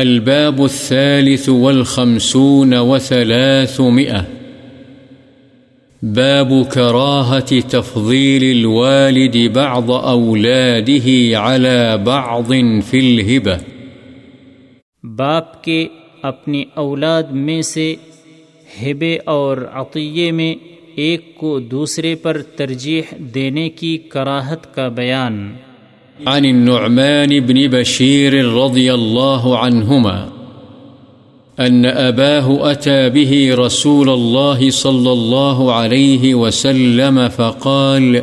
الباب الثالث والخمسون وثلاثمئة باب كراهة تفضيل الوالد بعض أولاده على بعض في الهبة. باپ کے اپنی اولاد میں سے ہبے اور عطیے میں ایک کو دوسرے پر ترجیح دینے کی کراہت کا بیان۔ عن النعمان بن بشير رضي الله عنهما أن أباه أتى به رسول الله صلى الله عليه وسلم فقال،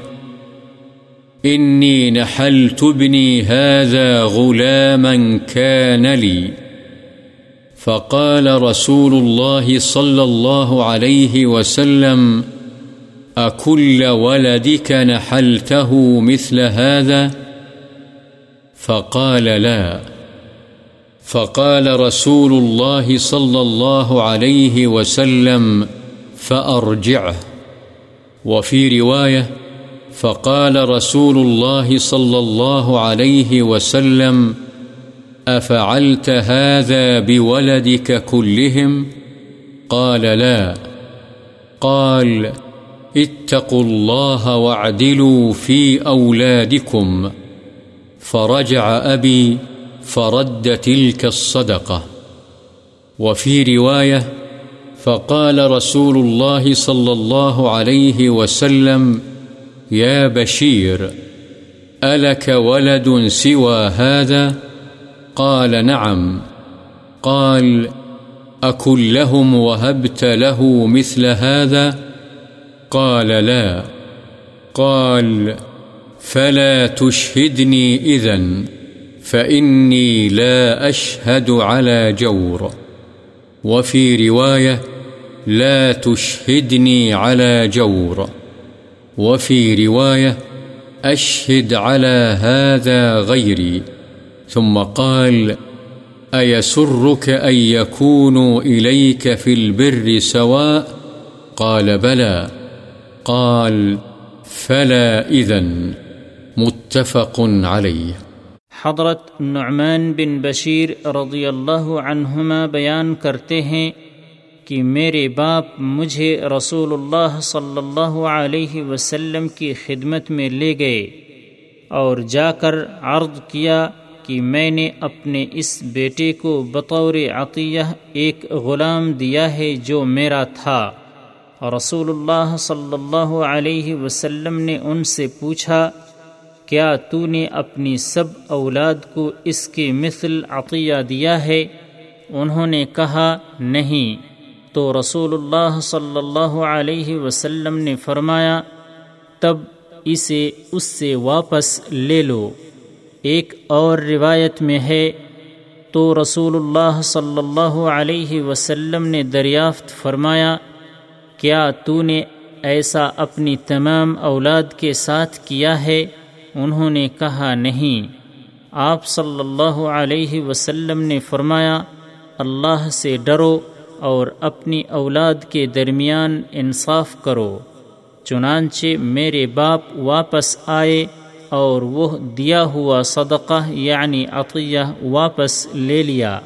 إني نحلت ابني هذا غلاما كان لي فقال رسول الله صلى الله عليه وسلم، أكل ولدك نحلته مثل هذا؟ فقال لا. فقال رسول الله صلى الله عليه وسلم فأرجعه. وفي رواية فقال رسول الله صلى الله عليه وسلم أفعلت هذا بولدك كلهم؟ قال لا. قال اتقوا الله واعدلوا في أولادكم. فرجع أبي فرد تلك الصدقة وفي رواية فقال رسول الله صلى الله عليه وسلم، يا بشير، ألك ولد سوى هذا؟ قال، نعم قال أكن لهم وهبت له مثل هذا؟ قال، لا قال فلا تشهدني إذن، فإني لا أشهد على جور. وفي رواية، لا تشهدني على جور. وفي رواية، أشهد على هذا غيري. ثم قال، أيسرك أن يكونوا إليك في البر سواء؟ قال، بلى. قال، فلا إذن. متفق علیہ۔ حضرت نعمان بن بشیر رضی اللہ عنہما بیان کرتے ہیں کہ میرے باپ مجھے رسول اللہ صلی اللہ علیہ وسلم کی خدمت میں لے گئے اور جا کر عرض کیا کہ میں نے اپنے اس بیٹے کو بطور عطیہ ایک غلام دیا ہے جو میرا تھا۔ رسول اللہ صلی اللہ علیہ وسلم نے ان سے پوچھا کیا تو نے اپنی سب اولاد کو اس کے مثل عطیہ دیا ہے؟ انہوں نے کہا، نہیں۔ تو رسول اللہ صلی اللہ علیہ وسلم نے فرمایا، تب اسے اس سے واپس لے لو۔ ایک اور روایت میں ہے، تو رسول اللہ صلی اللہ علیہ وسلم نے دریافت فرمایا، کیا تو نے ایسا اپنی تمام اولاد کے ساتھ کیا ہے؟ انہوں نے کہا نہیں۔ آپ صلی اللہ علیہ وسلم نے فرمایا، اللہ سے ڈرو اور اپنی اولاد کے درمیان انصاف کرو۔ چنانچہ میرے باپ واپس آئے اور وہ دیا ہوا صدقہ یعنی عطیہ واپس لے لیا۔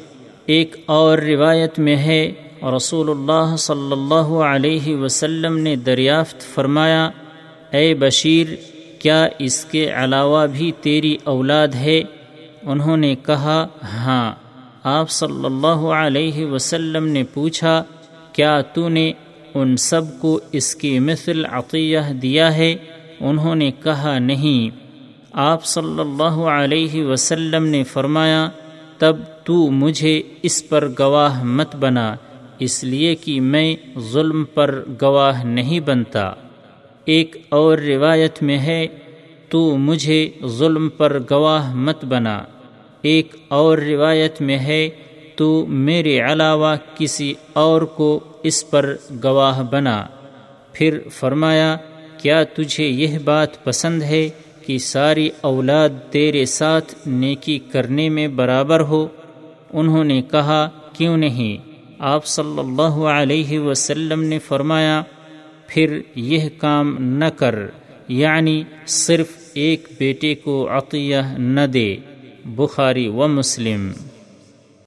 ایک اور روایت میں ہے، رسول اللہ صلی اللہ علیہ وسلم نے دریافت فرمایا، اے بشیر کیا اس کے علاوہ بھی تیری اولاد ہے؟ انہوں نے کہا ہاں۔ آپ صلی اللہ علیہ وسلم نے پوچھا، کیا تو نے ان سب کو اس کی مثل عطیہ دیا ہے؟ انہوں نے کہا، نہیں۔ آپ صلی اللہ علیہ وسلم نے فرمایا، تب تو مجھے اس پر گواہ مت بنا، اس لیے کہ میں ظلم پر گواہ نہیں بنتا۔ ایک اور روایت میں ہے، تو مجھے ظلم پر گواہ مت بنا۔ ایک اور روایت میں ہے، تو میرے علاوہ کسی اور کو اس پر گواہ بنا۔ پھر فرمایا، کیا تجھے یہ بات پسند ہے کہ ساری اولاد تیرے ساتھ نیکی کرنے میں برابر ہو؟ انہوں نے کہا، کیوں نہیں؟ آپ صلی اللہ علیہ وسلم نے فرمایا پھر یہ کام نہ کر یعنی صرف ایک بیٹے کو عطیہ نہ دے، بخاری و مسلم۔